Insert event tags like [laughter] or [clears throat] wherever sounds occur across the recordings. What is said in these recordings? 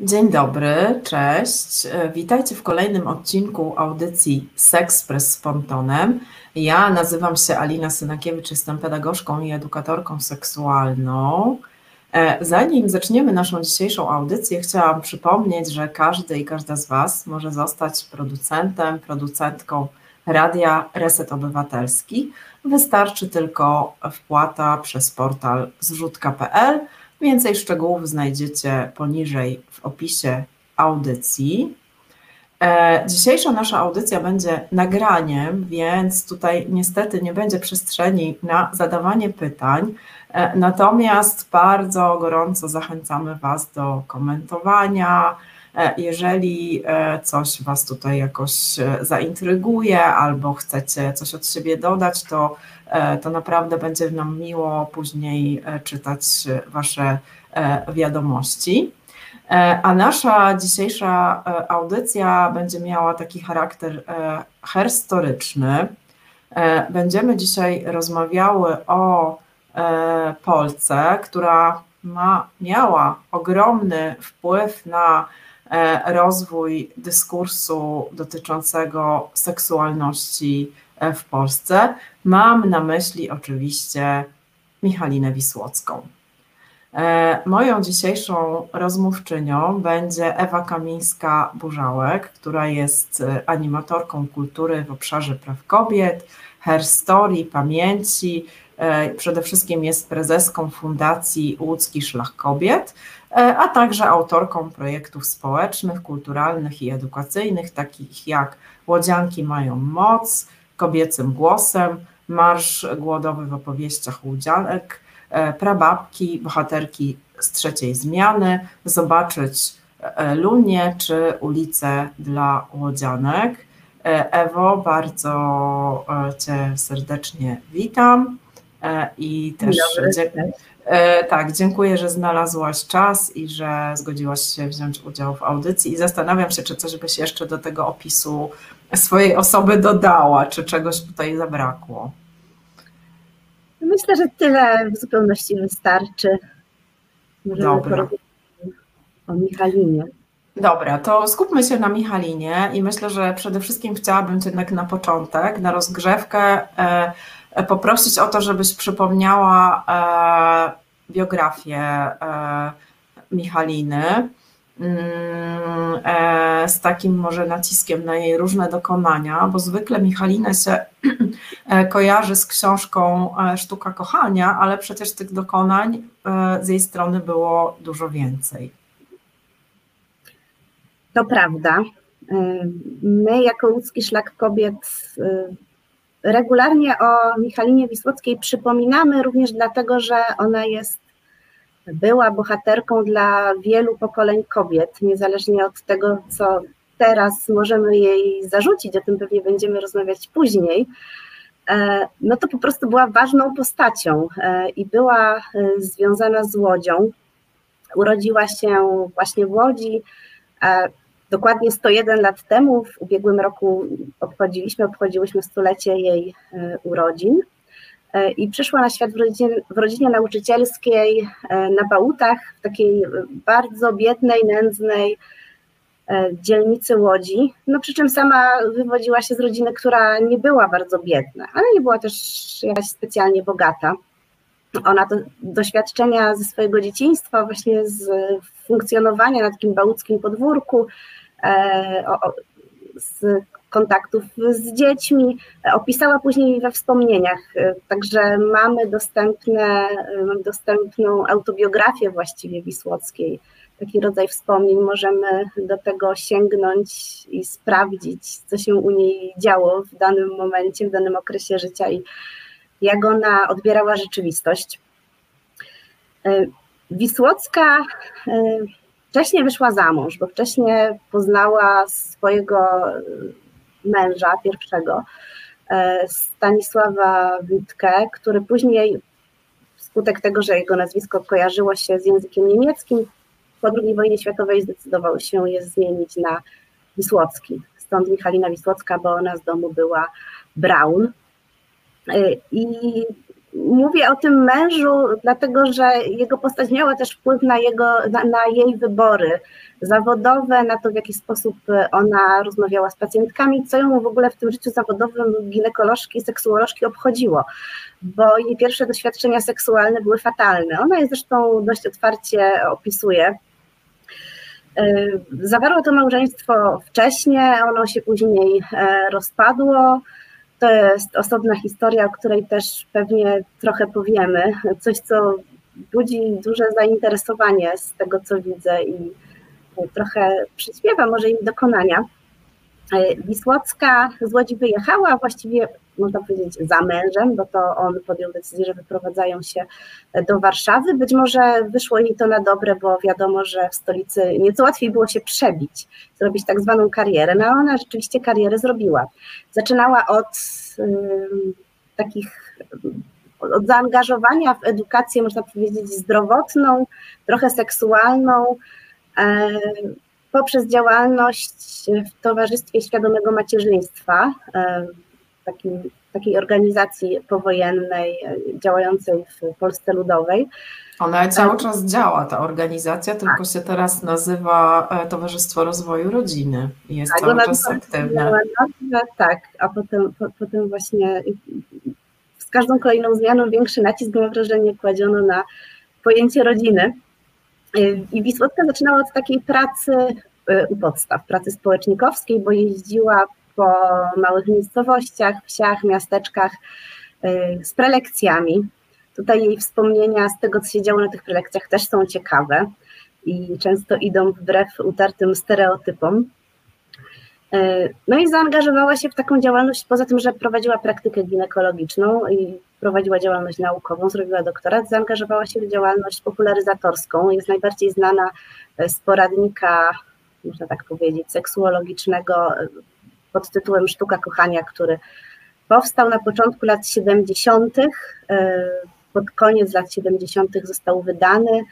Dzień dobry, cześć. Witajcie w kolejnym odcinku audycji Sexpress z Pontonem. Ja nazywam się Alina Synakiewicz, jestem pedagogzką i edukatorką seksualną. E, zanim zaczniemy naszą dzisiejszą audycję, chciałam przypomnieć, że każdy i każda z Was może zostać producentem, producentką radia Reset Obywatelski. Wystarczy tylko wpłata przez portal zrzutka.pl. Więcej szczegółów znajdziecie poniżej w opisie audycji. E, dzisiejsza nasza audycja będzie nagraniem, więc tutaj niestety nie będzie przestrzeni na zadawanie pytań. E, natomiast bardzo gorąco zachęcamy Was do komentowania. E, jeżeli coś Was tutaj jakoś zaintryguje albo chcecie coś od siebie dodać, to, to naprawdę będzie nam miło później czytać Wasze wiadomości. E, a nasza dzisiejsza e, audycja będzie miała taki charakter e, herstoryczny. Będziemy dzisiaj rozmawiały o Polce, która ma, miała ogromny wpływ na rozwój dyskursu dotyczącego seksualności w Polsce. Mam na myśli oczywiście Michalinę Wisłocką. E, moją dzisiejszą rozmówczynią będzie Ewa Kamińska-Burzałek, która jest e, animatorką kultury w obszarze praw kobiet, Her Story, pamięci. E, przede wszystkim jest prezeską Fundacji Łódzki Szlach Kobiet, a także autorką projektów społecznych, kulturalnych i edukacyjnych, takich jak Łodzianki mają moc, Kobiecym głosem, Marsz głodowy w opowieściach Łudzianek, E, prababki, bohaterki z trzeciej zmiany, zobaczyć e, Lunię czy ulicę dla Łodzianek. E, Ewo, bardzo Cię serdecznie witam. I też tak, dziękuję, że znalazłaś czas i że zgodziłaś się wziąć udział w audycji. I zastanawiam się, czy coś byś jeszcze do tego opisu swojej osoby dodała, czy czegoś tutaj zabrakło. Myślę, że tyle w zupełności wystarczy. Możemy Dobra. o Michalinie. Dobra, to skupmy się na Michalinie i myślę, że przede wszystkim chciałabym Cię jednak na początek, na rozgrzewkę e, poprosić o to, żebyś przypomniała e, biografię e, Michaliny. Mm, e, z takim może naciskiem na jej różne dokonania, bo zwykle Michalinę się [clears throat] e, kojarzy z książką e, Sztuka Kochania, ale przecież tych dokonań z jej strony było dużo więcej. To prawda. My, jako łódzki szlak kobiet, regularnie o Michalinie Wisłockiej przypominamy również dlatego, że ona jest była bohaterką dla wielu pokoleń kobiet, niezależnie od tego, co teraz możemy jej zarzucić, o tym pewnie będziemy rozmawiać później, e, no to po prostu była ważną postacią e, i była e, związana z Łodzią. Urodziła się właśnie w Łodzi, dokładnie 101 lat temu, w ubiegłym roku obchodziliśmy, obchodziłyśmy stulecie jej urodzin. E, i przyszła na świat w rodzinie, w rodzinie nauczycielskiej e, na Bałutach, w takiej bardzo biednej, nędznej e, dzielnicy Łodzi, no przy czym sama wywodziła się z rodziny, która nie była bardzo biedna, ale nie była też jakaś specjalnie bogata. Ona to doświadczenia ze swojego dzieciństwa, właśnie z funkcjonowania na takim bałuckim podwórku, z kontaktów z dziećmi, opisała później we wspomnieniach. Także mamy dostępne, dostępną autobiografię właściwie Wisłockiej. Taki rodzaj wspomnień możemy do tego sięgnąć i sprawdzić, co się u niej działo w danym momencie, w danym okresie życia i jak ona odbierała rzeczywistość. Wisłocka wcześniej wyszła za mąż, bo wcześniej poznała swojego męża pierwszego, e, Stanisława Witkę, który później wskutek tego, że jego nazwisko kojarzyło się z językiem niemieckim, po II wojnie światowej zdecydował się je zmienić na Wisłocki. Stąd Michalina Wisłocka, bo ona z domu była Braun. E, I Mówię o tym mężu, dlatego że jego postać miała też wpływ na, jego, na, na, jej wybory zawodowe, na to, w jaki sposób ona rozmawiała z pacjentkami, co ją w ogóle w tym życiu zawodowym ginekolożki seksuolożki obchodziło, bo jej pierwsze doświadczenia seksualne były fatalne. Ona je zresztą dość otwarcie opisuje. E, zawarło to małżeństwo wcześnie, ono się później e, rozpadło. To jest osobna historia, o której też pewnie trochę powiemy. Coś, co budzi duże zainteresowanie z tego, co widzę i trochę przyśpiewa może jej dokonania. E, Wisłocka z Łodzi wyjechała, właściwie można powiedzieć za mężem, bo to on podjął decyzję, że wyprowadzają się do Warszawy. Być może wyszło jej to na dobre, bo wiadomo, że w stolicy nieco łatwiej było się przebić, zrobić tak zwaną karierę. No ona rzeczywiście karierę zrobiła. Zaczynała od takich od zaangażowania w edukację, można powiedzieć, zdrowotną, trochę seksualną, e, poprzez działalność w Towarzystwie Świadomego Macierzyństwa, e, takim, takiej organizacji powojennej e, działającej w Polsce Ludowej. Ona cały czas działa, ta organizacja, tylko tak. się teraz nazywa Towarzystwo Rozwoju Rodziny jest tak, cały czas aktywna. Tak, a potem, po, potem właśnie z każdą kolejną zmianą większy nacisk, mam wrażenie, kładziono na pojęcie rodziny. I Wisłocka zaczynała od takiej pracy u podstaw, pracy społecznikowskiej, bo jeździła po małych miejscowościach, wsiach, miasteczkach y, z prelekcjami. Tutaj jej wspomnienia z tego, co się działo na tych prelekcjach, też są ciekawe i często idą wbrew utartym stereotypom. E, no i zaangażowała się w taką działalność, poza tym, że prowadziła praktykę ginekologiczną i prowadziła działalność naukową, zrobiła doktorat, zaangażowała się w działalność popularyzatorską. Jest najbardziej znana z poradnika, można tak powiedzieć, seksuologicznego pod tytułem Sztuka Kochania, który powstał na początku lat 70., e, pod koniec lat 70. został wydany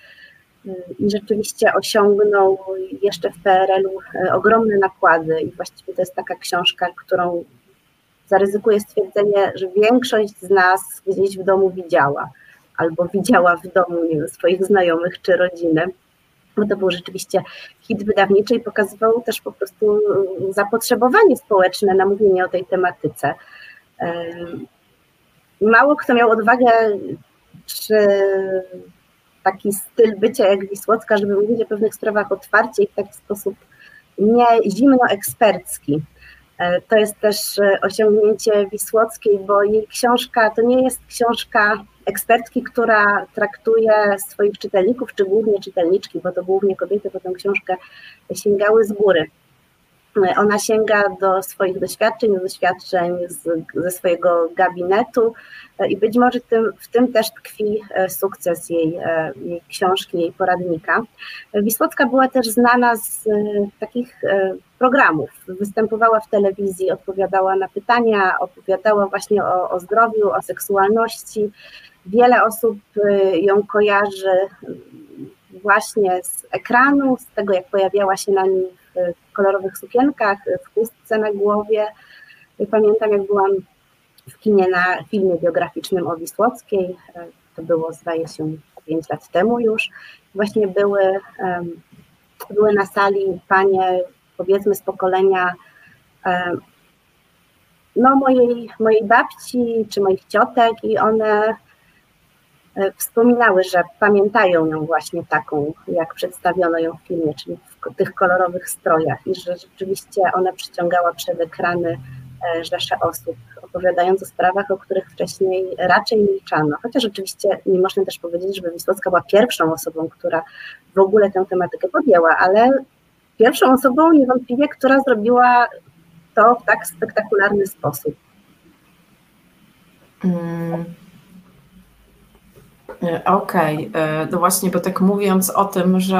i rzeczywiście osiągnął jeszcze w PRL-u e, ogromne nakłady i właściwie to jest taka książka, którą zaryzykuję stwierdzenie, że większość z nas gdzieś w domu widziała albo widziała w domu nie wiem, swoich znajomych czy rodziny. Bo to był rzeczywiście hit wydawniczy i pokazywał też po prostu zapotrzebowanie społeczne na mówienie o tej tematyce. Mało kto miał odwagę czy taki styl bycia jak Wisłocka, żeby mówić o pewnych sprawach otwarcie i w taki sposób nie zimno-ekspercki. E, to jest też e, osiągnięcie Wisłockiej, bo jej książka to nie jest książka ekspertki, która traktuje swoich czytelników, czy głównie czytelniczki, bo to głównie kobiety po tę książkę sięgały z góry. Ona sięga do swoich doświadczeń, do doświadczeń z, ze swojego gabinetu e, i być może tym, w tym też tkwi e, sukces jej, e, jej książki, jej poradnika. Wisłocka była też znana z takich programów. Występowała w telewizji, odpowiadała na pytania, opowiadała właśnie o, o zdrowiu, o seksualności. Wiele osób ją kojarzy właśnie z ekranu, z tego jak pojawiała się na nim w kolorowych sukienkach, w chustce na głowie. Pamiętam, jak byłam w kinie na filmie biograficznym o Wisłockiej, to było zdaje się 5 lat temu już, właśnie były, były na sali panie powiedzmy z pokolenia no, mojej, mojej babci czy moich ciotek i one E, wspominały, że pamiętają ją właśnie taką, jak przedstawiono ją w filmie, czyli tych kolorowych strojach i że rzeczywiście ona przyciągała przed ekrany e, rzesze osób, opowiadając o sprawach, o których wcześniej raczej milczano. Chociaż oczywiście nie można też powiedzieć, żeby Wisłocka była pierwszą osobą, która w ogóle tę tematykę podjęła, ale pierwszą osobą niewątpliwie, która zrobiła to w tak spektakularny sposób. Mm. Okej, okay. E, no właśnie, bo tak mówiąc o tym, że,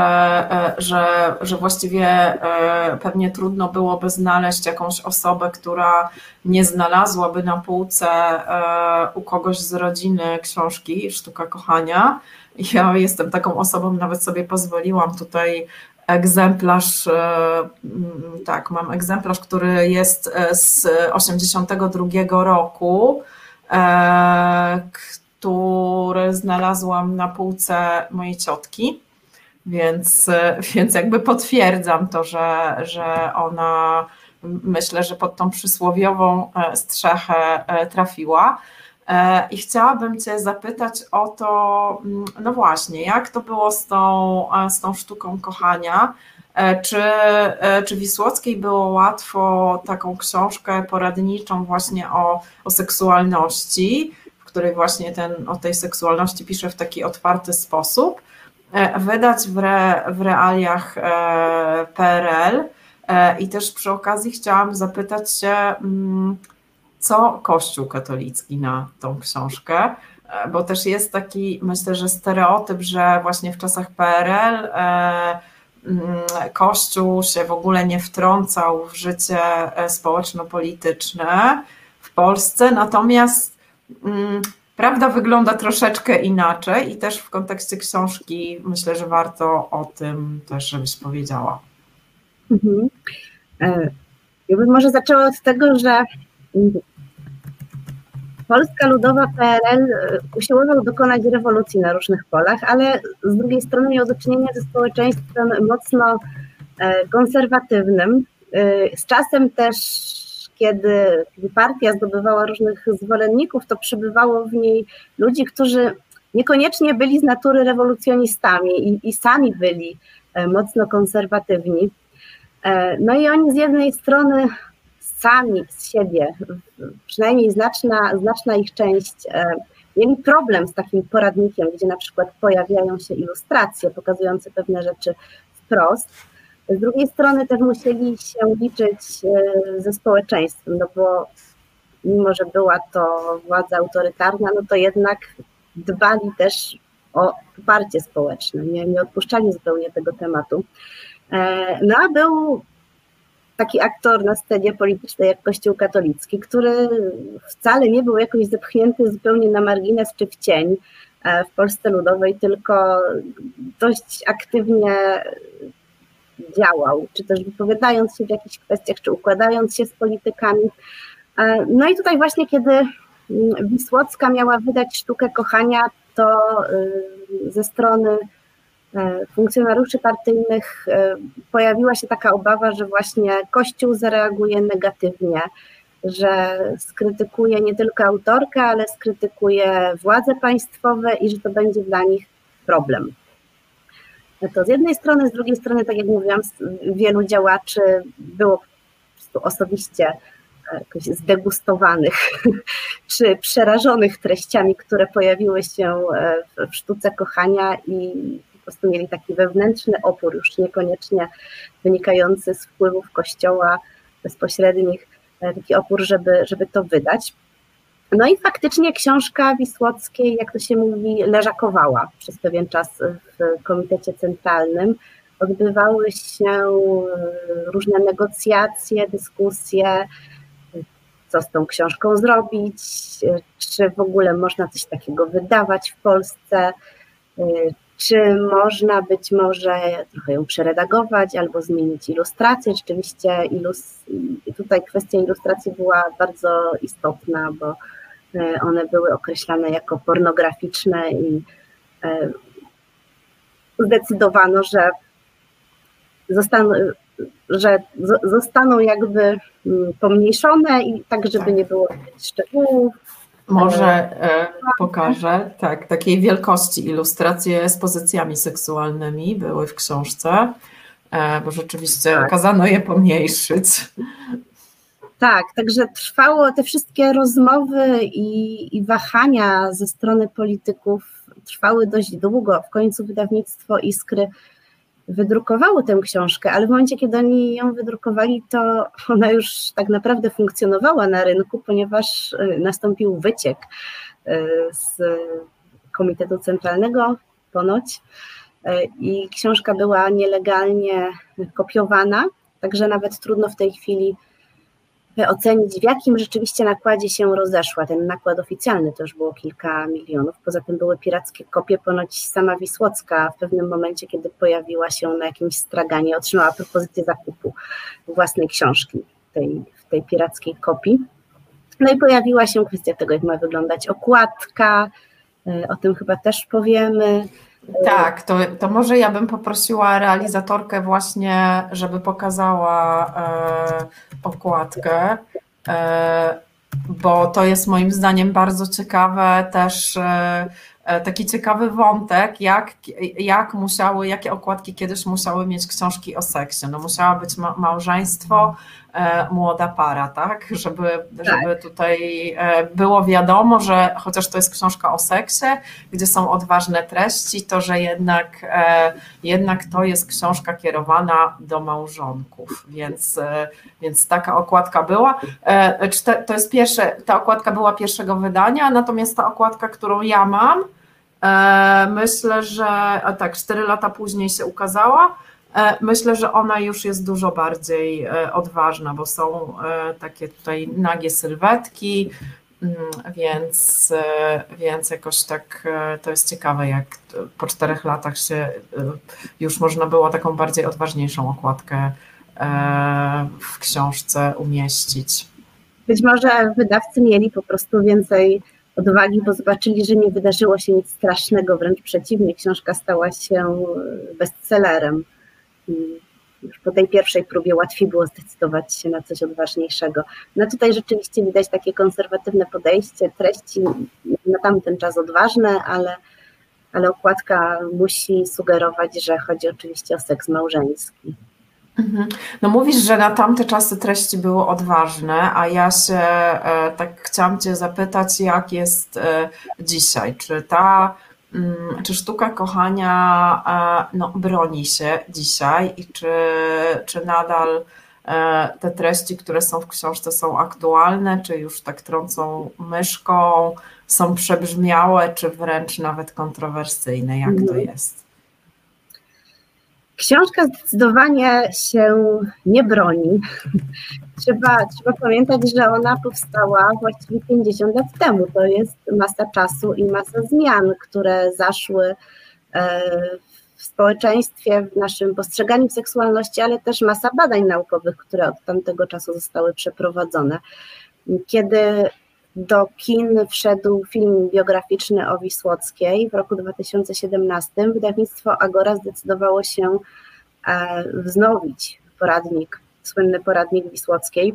e, że, że właściwie e, pewnie trudno byłoby znaleźć jakąś osobę, która nie znalazłaby na półce u kogoś z rodziny książki Sztuka Kochania. Ja jestem taką osobą, nawet sobie pozwoliłam tutaj egzemplarz, tak, mam egzemplarz, który jest z 82 roku, który znalazłam na półce mojej ciotki, więc, [laughs] więc jakby potwierdzam to, że, że ona myślę, że pod tą przysłowiową e, strzechę e, trafiła. E, I chciałabym Cię zapytać o to, mm, no właśnie, jak to było z tą, z tą sztuką kochania? Czy, czy Wisłockiej było łatwo taką książkę poradniczą właśnie o, o seksualności, której właśnie ten, o tej seksualności pisze w taki otwarty sposób, wydać w, re, w realiach PRL? E, I też przy okazji chciałam zapytać się, mm, co Kościół katolicki na tą książkę, e, bo też jest taki, myślę, że stereotyp, że właśnie w czasach PRL e, mm, Kościół się w ogóle nie wtrącał w życie społeczno-polityczne w Polsce, natomiast prawda wygląda troszeczkę inaczej i też w kontekście książki myślę, że warto o tym też, żebyś powiedziała. Mhm. E, ja bym może zaczęła od tego, że Polska Ludowa PRL e, usiłował dokonać rewolucji na różnych polach, ale z drugiej strony miał do czynienia ze społeczeństwem mocno e, konserwatywnym. Z czasem też, kiedy, partia zdobywała różnych zwolenników, to przybywało w niej ludzi, którzy niekoniecznie byli z natury rewolucjonistami i, i sami byli mocno konserwatywni. E, no i oni z jednej strony sami z siebie, przynajmniej znaczna, znaczna ich część, e, mieli problem z takim poradnikiem, gdzie na przykład pojawiają się ilustracje pokazujące pewne rzeczy wprost. Z drugiej strony też musieli się liczyć e, ze społeczeństwem, no bo mimo, że była to władza autorytarna, no to jednak dbali też o poparcie społeczne, nie, nie odpuszczali zupełnie tego tematu. E, no a był taki aktor na scenie politycznej jak Kościół katolicki, który wcale nie był jakoś zepchnięty zupełnie na margines czy w cień e, w Polsce Ludowej, tylko dość aktywnie działał, czy też wypowiadając się w jakichś kwestiach, czy układając się z politykami. E, no i tutaj właśnie, kiedy Wisłocka miała wydać sztukę kochania, to ze strony E, funkcjonariuszy partyjnych e, pojawiła się taka obawa, że właśnie Kościół zareaguje negatywnie, że skrytykuje nie tylko autorkę, ale skrytykuje władze państwowe i że to będzie dla nich problem. To z jednej strony, z drugiej strony, tak jak mówiłam, wielu działaczy było po prostu osobiście e, jakoś zdegustowanych [laughs] czy przerażonych treściami, które pojawiły się w sztuce kochania i prostu mieli taki wewnętrzny opór, już niekoniecznie wynikający z wpływów kościoła bezpośrednich, e, taki opór, żeby, żeby to wydać. No i faktycznie książka Wisłockiej, jak to się mówi, leżakowała przez pewien czas w Komitecie Centralnym. Odbywały się e, różne negocjacje, dyskusje, co z tą książką zrobić, e, czy w ogóle można coś takiego wydawać w Polsce, czy można być może trochę ją przeredagować albo zmienić ilustrację. Rzeczywiście ilus... tutaj kwestia ilustracji była bardzo istotna, bo e, one były określane jako pornograficzne i e, zdecydowano, że zostaną, że zostaną jakby mm, pomniejszone i tak, żeby nie było szczegółów, może e, pokażę, tak, takiej wielkości ilustracje z pozycjami seksualnymi były w książce, e, bo rzeczywiście tak. kazano je pomniejszyć. Tak, także trwało te wszystkie rozmowy i, i wahania ze strony polityków trwały dość długo. W końcu wydawnictwo Iskry wydrukowało tę książkę, ale w momencie, kiedy oni ją wydrukowali, to ona już tak naprawdę funkcjonowała na rynku, ponieważ y, nastąpił wyciek y, z Komitetu Centralnego ponoć y, i książka była nielegalnie kopiowana, także nawet trudno w tej chwili ocenić, w jakim rzeczywiście nakładzie się rozeszła. Ten nakład oficjalny to już było kilka milionów. Poza tym były pirackie kopie. Ponoć sama Wisłocka w pewnym momencie, kiedy pojawiła się na jakimś straganie, otrzymała propozycję zakupu własnej książki tej, w tej pirackiej kopii. No i pojawiła się kwestia tego, jak ma wyglądać okładka, o tym chyba też powiemy. Tak, to, to może ja bym poprosiła realizatorkę właśnie, żeby pokazała e, okładkę, e, bo to jest moim zdaniem bardzo ciekawe też e, E, taki ciekawy wątek, jak, jak musiały, jakie okładki kiedyś musiały mieć książki o seksie. No musiała być ma małżeństwo, młoda para, tak? Żeby, tak. żeby tutaj e, było wiadomo, że chociaż to jest książka o seksie, gdzie są odważne treści, to że jednak, jednak to jest książka kierowana do małżonków, więc, więc taka okładka była. To jest pierwsze, ta okładka była pierwszego wydania, natomiast ta okładka, którą ja mam, E, myślę, że tak, 4 lata później się ukazała. E, myślę, że ona już jest dużo bardziej e, odważna, bo są takie tutaj nagie sylwetki, mm, więc, więc jakoś tak to jest ciekawe, jak po czterech latach się już można było taką bardziej odważniejszą okładkę w książce umieścić. Być może wydawcy mieli po prostu więcej odwagi, bo zobaczyli, że nie wydarzyło się nic strasznego, wręcz przeciwnie, książka stała się bestsellerem. Już po tej pierwszej próbie łatwiej było zdecydować się na coś odważniejszego. No tutaj rzeczywiście widać takie konserwatywne podejście, treści na tamten czas odważne, ale, ale okładka musi sugerować, że chodzi oczywiście o seks małżeński. Mhm. No mówisz, że na tamte czasy treści były odważne, a ja się e, tak chciałam Cię zapytać, jak jest e, dzisiaj? Czy ta, czy sztuka kochania e, no, broni się dzisiaj i czy, czy nadal te treści, które są w książce są aktualne, czy już tak trącą myszką, są przebrzmiałe, czy wręcz nawet kontrowersyjne? Jak to mhm. jest? Książka zdecydowanie się nie broni. Trzeba, trzeba pamiętać, że ona powstała właściwie 50 lat temu. To jest masa czasu i masa zmian, które zaszły e, w społeczeństwie, w naszym postrzeganiu seksualności, ale też masa badań naukowych, które od tamtego czasu zostały przeprowadzone. Kiedy do kin wszedł film biograficzny o Wisłockiej w roku 2017. Wydawnictwo Agora zdecydowało się e, wznowić poradnik, słynny poradnik Wisłockiej,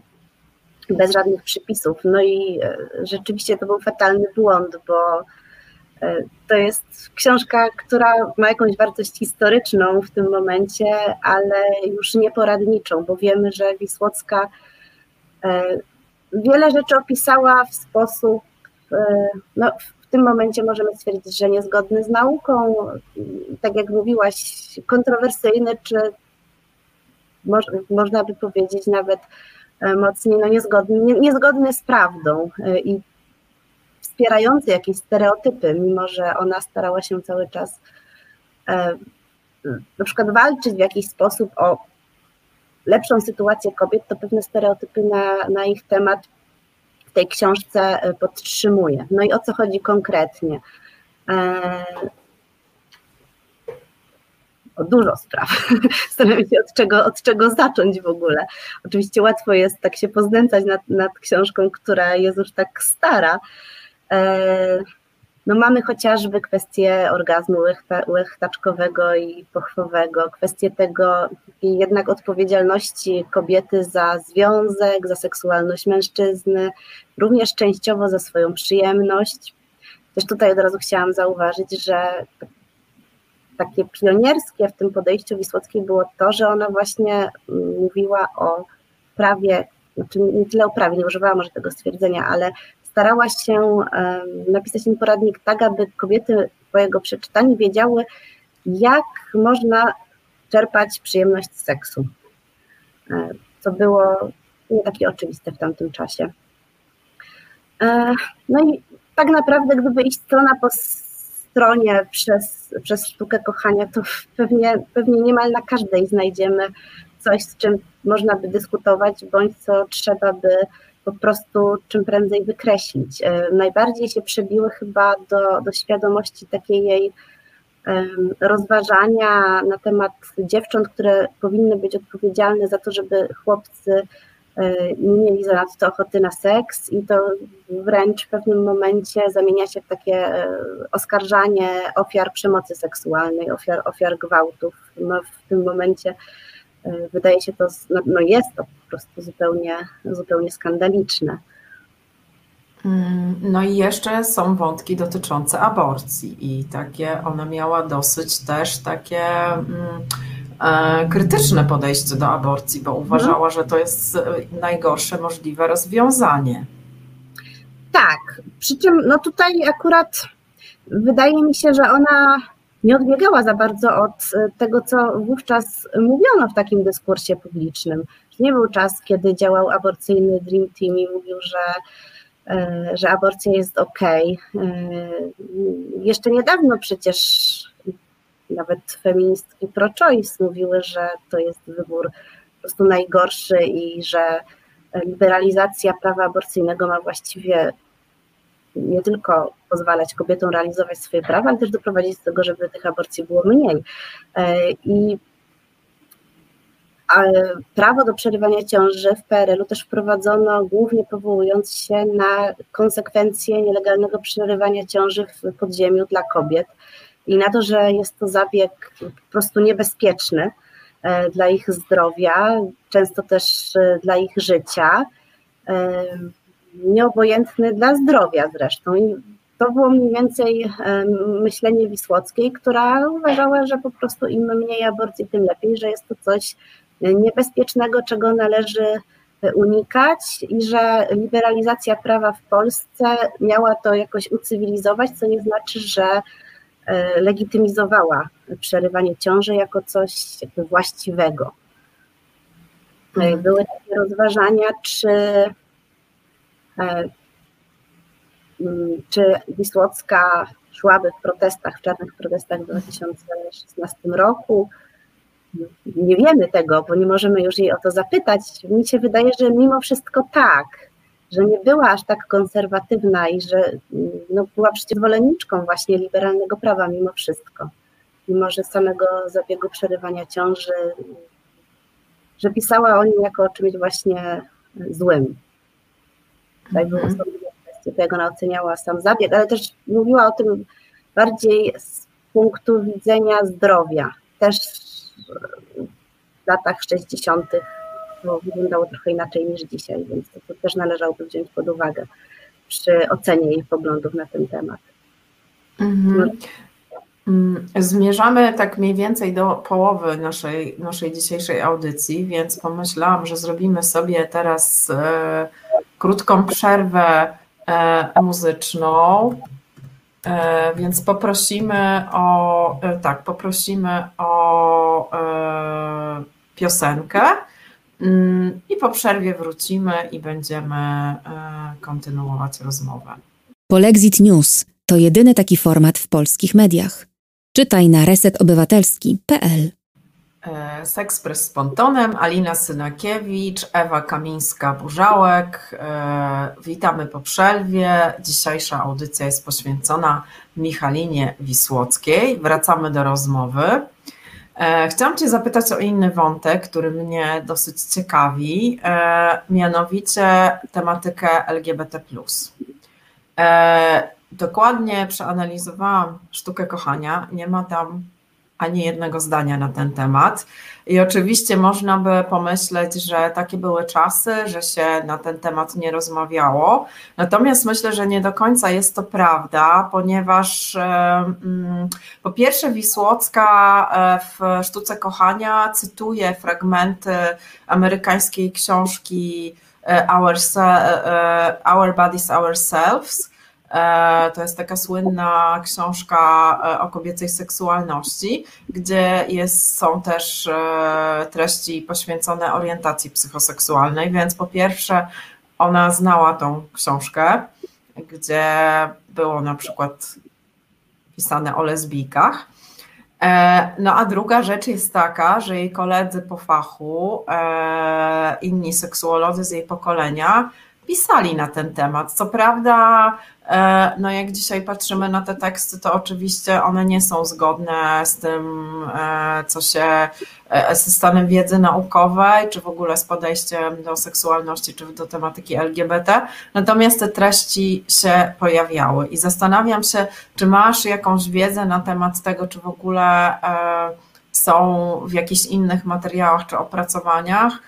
bez żadnych przypisów. No i e, rzeczywiście to był fatalny błąd, bo e, to jest książka, która ma jakąś wartość historyczną w tym momencie, ale już nie poradniczą, bo wiemy, że Wisłocka wiele rzeczy opisała w sposób, e, no, w tym momencie możemy stwierdzić, że niezgodny z nauką, tak jak mówiłaś, kontrowersyjny, czy można by powiedzieć nawet e, mocniej no niezgodny, niezgodny z prawdą e, i wspierający jakieś stereotypy, mimo że ona starała się cały czas na przykład walczyć w jakiś sposób o lepszą sytuację kobiet, to pewne stereotypy na, na ich temat w tej książce e, podtrzymuje. No i o co chodzi konkretnie? E, o dużo spraw. [laughs] Zastanawiam się, od czego, od czego zacząć w ogóle. Oczywiście łatwo jest tak się poznęcać nad, nad książką, która jest już tak stara. E, no mamy chociażby kwestię orgazmu łechtaczkowego i pochwowego, kwestię tego jednak odpowiedzialności kobiety za związek, za seksualność mężczyzny, również częściowo za swoją przyjemność. Też tutaj od razu chciałam zauważyć, że takie pionierskie w tym podejściu Wisłockiej było to, że ona właśnie mówiła o prawie, znaczy nie tyle o prawie, nie używała może tego stwierdzenia, ale starała się napisać ten poradnik tak, aby kobiety po jego przeczytaniu wiedziały, jak można czerpać przyjemność z seksu. E, co było nie takie oczywiste w tamtym czasie. E, no i tak naprawdę, gdyby iść strona po stronie przez, przez sztukę kochania, to pewnie, pewnie niemal na każdej znajdziemy coś, z czym można by dyskutować, bądź co trzeba by po prostu czym prędzej wykreślić. E, najbardziej się przebiły chyba do, do świadomości takiej jej rozważania na temat dziewcząt, które powinny być odpowiedzialne za to, żeby chłopcy nie mieli zanadto ochoty na seks i to wręcz w pewnym momencie zamienia się w takie oskarżanie ofiar przemocy seksualnej, ofiar, ofiar gwałtów. No, w tym momencie wydaje się to, no, no jest to po prostu zupełnie, zupełnie skandaliczne. Mm, no i jeszcze są wątki dotyczące aborcji i takie, ona miała dosyć też takie mm, e, krytyczne podejście do aborcji, bo uważała, że to jest najgorsze możliwe rozwiązanie. Tak, przy czym no tutaj akurat wydaje mi się, że ona nie odbiegała za bardzo od tego, co wówczas mówiono w takim dyskursie publicznym. Nie był czas, kiedy działał aborcyjny Dream Team i mówił, że E, że aborcja jest ok. E, jeszcze niedawno przecież nawet feministki pro-choice mówiły, że to jest wybór po prostu najgorszy i że liberalizacja prawa aborcyjnego ma właściwie nie tylko pozwalać kobietom realizować swoje prawa, ale też doprowadzić do tego, żeby tych aborcji było mniej. E, I prawo do przerywania ciąży w PRL-u też wprowadzono głównie powołując się na konsekwencje nielegalnego przerywania ciąży w podziemiu dla kobiet i na to, że jest to zabieg po prostu niebezpieczny e, dla ich zdrowia, często też e, dla ich życia, nieobojętny dla zdrowia zresztą. I to było mniej więcej myślenie Wisłockiej, która uważała, że po prostu im mniej aborcji, tym lepiej, że jest to coś niebezpiecznego, czego należy unikać i że liberalizacja prawa w Polsce miała to jakoś ucywilizować, co nie znaczy, że e, legitymizowała przerywanie ciąży jako coś właściwego. Mhm. Były takie rozważania, czy, e, czy Wisłocka szłaby w protestach, w czarnych protestach w 2016 roku, nie wiemy tego, bo nie możemy już jej o to zapytać. Mi się wydaje, że mimo wszystko tak, że nie była aż tak konserwatywna i że no, była przecież zwolenniczką właśnie liberalnego prawa mimo wszystko. Mimo, że samego zabiegu przerywania ciąży, że pisała o nim jako o czymś właśnie złym. Tutaj były mm kwestie, to jak ona oceniała sam zabieg, ale też mówiła o tym bardziej z punktu widzenia zdrowia. Też w latach 60. to wyglądało trochę inaczej niż dzisiaj, więc to, to też należałoby wziąć pod uwagę przy ocenie jej poglądów na ten temat. Mhm. No. Mm, zmierzamy tak mniej więcej do połowy naszej, naszej dzisiejszej audycji, więc pomyślałam, że zrobimy sobie teraz e, krótką przerwę e, muzyczną. E, więc poprosimy o, e, tak, poprosimy o piosenkę mm, i po przerwie wrócimy i będziemy kontynuować rozmowę. Polexit News to jedyny taki format w polskich mediach. Czytaj na resetobywatelski.pl. E, Sekspres z Pontonem, Alina Synakiewicz, Ewa Kamińska-Burzałek. E, witamy po przerwie. Dzisiejsza audycja jest poświęcona Michalinie Wisłockiej. Wracamy do rozmowy. E, chciałam Cię zapytać o inny wątek, który mnie dosyć ciekawi, mianowicie tematykę LGBT. Dokładnie przeanalizowałam sztukę kochania. Nie ma tam ani jednego zdania na ten temat. I oczywiście można by pomyśleć, że takie były czasy, że się na ten temat nie rozmawiało. Natomiast myślę, że nie do końca jest to prawda, ponieważ mm, po pierwsze Wisłocka e, w Sztuce Kochania cytuje fragmenty amerykańskiej książki e, Our, e, Our Bodies, Ourselves to jest taka słynna książka e, o kobiecej seksualności, gdzie jest, są też e, treści poświęcone orientacji psychoseksualnej, więc po pierwsze ona znała tą książkę, gdzie było na przykład pisane o lesbijkach. No a druga rzecz jest taka, że jej koledzy po fachu, inni seksuolodzy z jej pokolenia, pisali na ten temat. Co prawda, e, no jak dzisiaj patrzymy na te teksty, to oczywiście one nie są zgodne z tym, e, co się ze stanem wiedzy naukowej, czy w ogóle z podejściem do seksualności, czy do tematyki LGBT. Natomiast te treści się pojawiały i zastanawiam się, czy masz jakąś wiedzę na temat tego, czy w ogóle są w jakichś innych materiałach czy opracowaniach, e,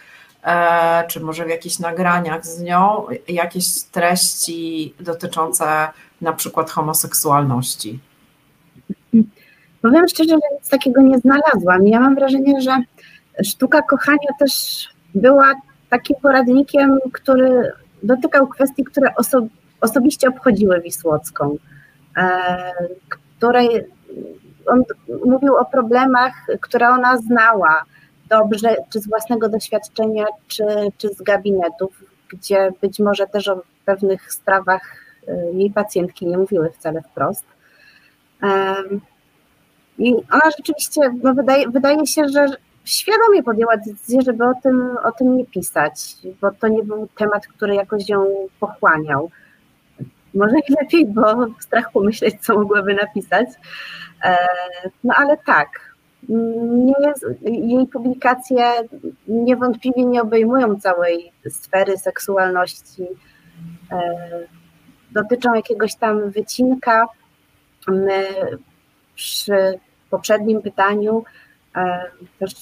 czy może w jakichś nagraniach z nią jakieś treści dotyczące na przykład homoseksualności? Powiem szczerze, że nic takiego nie znalazłam. Ja mam wrażenie, że sztuka kochania też była takim poradnikiem, który dotykał kwestii, które oso osobiście obchodziły Wisłocką, e, której on mówił o problemach, które ona znała dobrze, czy z własnego doświadczenia, czy, czy z gabinetów, gdzie być może też o pewnych sprawach y, jej pacjentki nie mówiły wcale wprost. I ona rzeczywiście, no wydaje, wydaje się, że świadomie podjęła decyzję, żeby o tym, o tym nie pisać, bo to nie był temat, który jakoś ją pochłaniał. Może i lepiej, bo strach pomyśleć, co mogłaby napisać. E, no ale tak, nie jest, jej publikacje niewątpliwie nie obejmują całej sfery seksualności. E, dotyczą jakiegoś tam wycinka. My przy poprzednim pytaniu e, też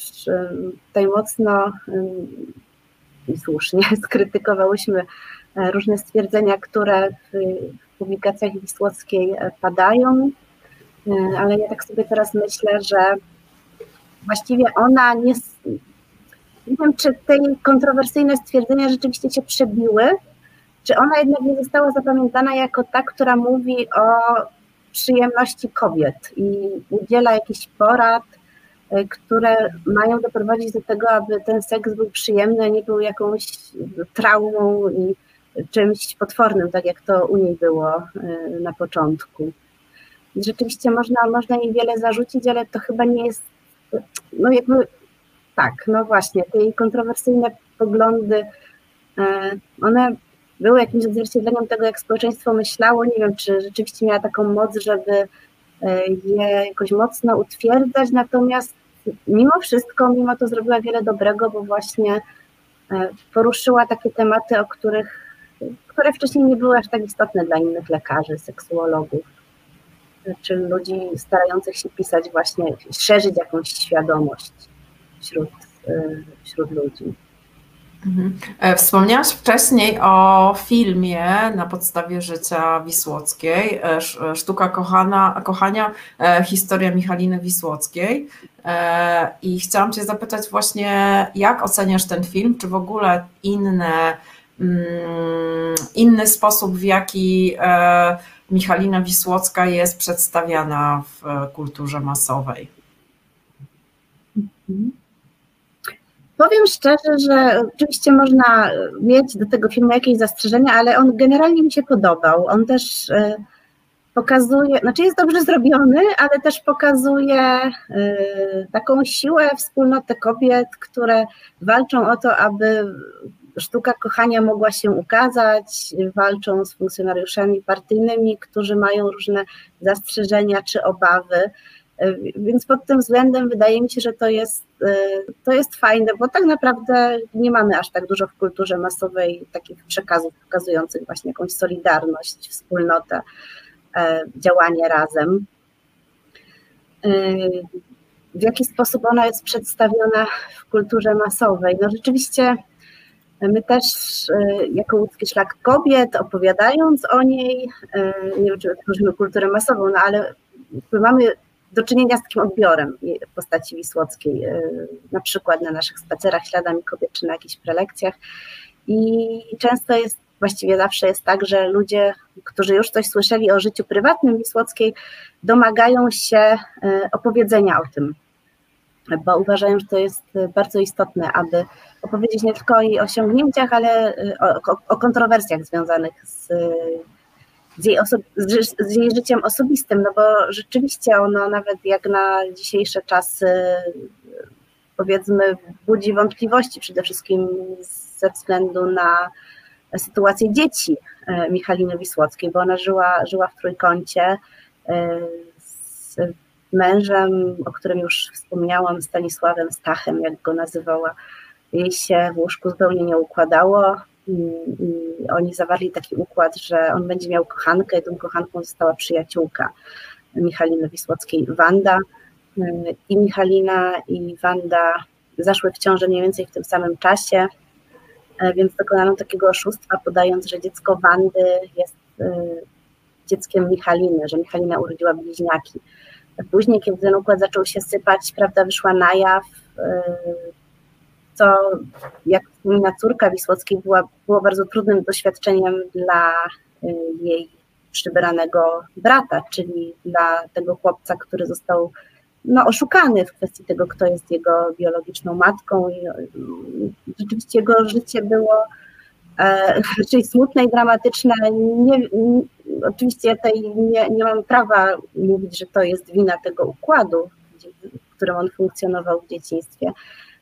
tutaj mocno i słusznie [laughs] skrytykowałyśmy różne stwierdzenia, które w publikacjach Wisłockiej padają. E, ale ja tak sobie teraz myślę, że właściwie ona nie. Nie wiem, czy te kontrowersyjne stwierdzenia rzeczywiście się przebiły, czy ona jednak nie została zapamiętana jako ta, która mówi o przyjemności kobiet i udziela jakichś porad, e, które mają doprowadzić do tego, aby ten seks był przyjemny, a nie był jakąś traumą i czymś potwornym, tak jak to u niej było e, na początku rzeczywiście można, można jej wiele zarzucić, ale to chyba nie jest, no jakby, tak, no właśnie, te jej kontrowersyjne poglądy, e, one były jakimś odzwierciedleniem tego, jak społeczeństwo myślało. Nie wiem, czy rzeczywiście miała taką moc, żeby e, je jakoś mocno utwierdzać, natomiast mimo wszystko, mimo to zrobiła wiele dobrego, bo właśnie e, poruszyła takie tematy, o których, które wcześniej nie były aż tak istotne dla innych lekarzy, seksuologów czy ludzi starających się pisać właśnie, szerzyć jakąś świadomość wśród, y, wśród ludzi. Mhm. E, wspomniałaś wcześniej o filmie na podstawie życia Wisłockiej, e, e, Sztuka kochana, kochania, historia Michaliny Wisłockiej. I chciałam Cię zapytać właśnie, jak oceniasz ten film, czy w ogóle inne, inny sposób, w jaki Michalina Wisłocka jest przedstawiana w e, kulturze masowej? Mhm. Powiem szczerze, że oczywiście można mieć do tego filmu jakieś zastrzeżenia, ale on generalnie mi się podobał. On też e, pokazuje, znaczy jest dobrze zrobiony, ale też pokazuje e, taką siłę, wspólnotę kobiet, które walczą o to, aby sztuka kochania mogła się ukazać, walczą z funkcjonariuszami partyjnymi, którzy mają różne zastrzeżenia czy obawy. Więc pod tym względem wydaje mi się, że to jest, to jest fajne, bo tak naprawdę nie mamy aż tak dużo w kulturze masowej takich przekazów pokazujących właśnie jakąś solidarność, wspólnotę, działanie razem. W jaki sposób ona jest przedstawiona w kulturze masowej? No rzeczywiście My też e, jako Łódzki Szlak Kobiet, opowiadając o niej, e, nie wiem czy tworzymy kulturę masową, no ale mamy do czynienia z takim odbiorem postaci Wisłockiej, e, na przykład na naszych spacerach śladami kobiet czy na jakichś prelekcjach. I często jest, właściwie zawsze jest tak, że ludzie, którzy już coś słyszeli o życiu prywatnym Wisłockiej, domagają się opowiedzenia o tym, bo uważają, że to jest bardzo istotne, aby opowiedzieć nie tylko o jej osiągnięciach, ale y, o, o kontrowersjach związanych z, z, jej z, jej życiem osobistym, no bo rzeczywiście ono nawet jak na dzisiejsze czasy powiedzmy budzi wątpliwości przede wszystkim ze względu na sytuację dzieci Michaliny Wisłockiej, bo ona żyła, żyła w trójkącie z mężem, o którym już wspomniałam, Stanisławem Stachem, jak go nazywała. Jej się w łóżku zupełnie nie układało. Oni zawarli taki układ, że on będzie miał kochankę i tą kochanką została przyjaciółka Michaliny Wisłockiej, Wanda. I Michalina i Wanda zaszły w ciążę mniej więcej w tym samym czasie, więc dokonano takiego oszustwa, podając, że dziecko Wandy jest y, dzieckiem Michaliny, że Michalina urodziła bliźniaki. Później, kiedy ten układ zaczął się sypać, prawda wyszła na jaw, y, co, jak wspomina córka Wisłockiej, była, było bardzo trudnym doświadczeniem dla y, jej przybranego brata, czyli dla tego chłopca, który został no, oszukany w kwestii tego, kto jest jego biologiczną matką. I rzeczywiście jego życie było raczej smutne i dramatyczne. Nie, nie, oczywiście tej nie, nie mam prawa mówić, że to jest wina tego układu, w którym on funkcjonował w dzieciństwie.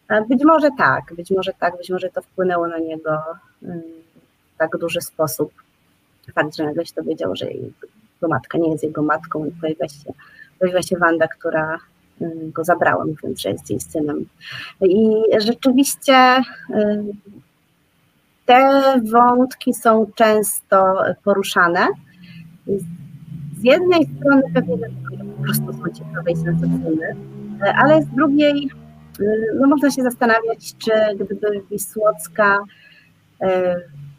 E, być może tak, być może tak, być może to wpłynęło na niego w tak duży sposób. Fakt, że nagle się dowiedział, że jego matka nie jest jego matką i pojawia się, pojawia się Wanda, która go zabrała, mówiąc, że jest jej synem. I rzeczywiście te wątki są często poruszane. Z jednej strony pewnie po prostu są ciekawe i sensacyjne, ale z drugiej no można się zastanawiać, czy gdyby Wisłocka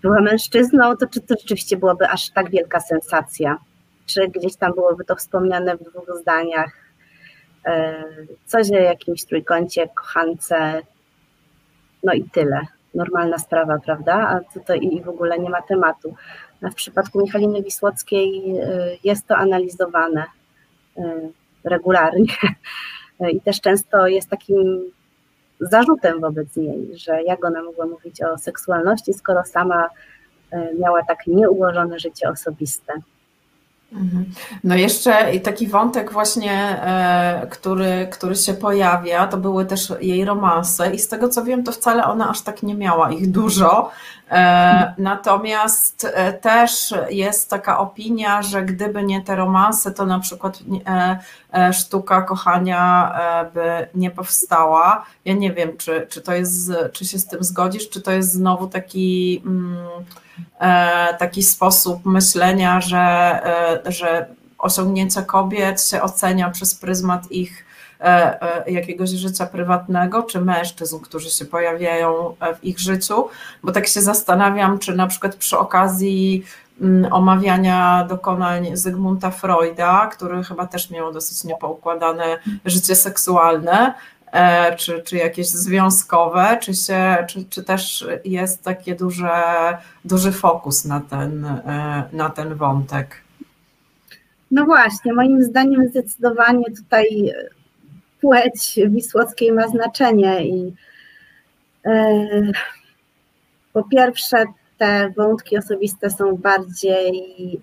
była mężczyzną, to czy to rzeczywiście byłaby aż tak wielka sensacja? Czy gdzieś tam byłoby to wspomniane w dwóch zdaniach? Coś o jakimś trójkącie, kochance, no i tyle normalna sprawa, prawda? A tutaj i w ogóle nie ma tematu. A w przypadku Michaliny Wisłockiej y, jest to analizowane y, regularnie [laughs] i też często jest takim zarzutem wobec niej, że jak ona mogła mówić o seksualności, skoro sama y, miała tak nieułożone życie osobiste. Mhm. No jeszcze taki wątek właśnie, e, który, który się pojawia, to były też jej romanse i z tego co wiem, to wcale ona aż tak nie miała ich dużo. E, natomiast e, też jest taka opinia, że gdyby nie te romanse, to na przykład sztuka kochania by nie powstała. Ja nie wiem, czy, czy to jest, czy się z tym zgodzisz, czy to jest znowu taki. Mm, E, taki sposób myślenia, że, e, że osiągnięcia kobiet się ocenia przez pryzmat ich e, jakiegoś życia prywatnego, czy mężczyzn, którzy się pojawiają w ich życiu, bo tak się zastanawiam, czy na przykład przy okazji mm, omawiania dokonań Zygmunta Freuda, który chyba też miał dosyć niepoukładane życie seksualne, E, czy, czy jakieś związkowe, czy, się, czy, czy też jest taki duży, fokus na ten, e, na ten wątek? No właśnie, moim zdaniem zdecydowanie tutaj płeć Wisłockiej ma znaczenie i e, po pierwsze te wątki osobiste są bardziej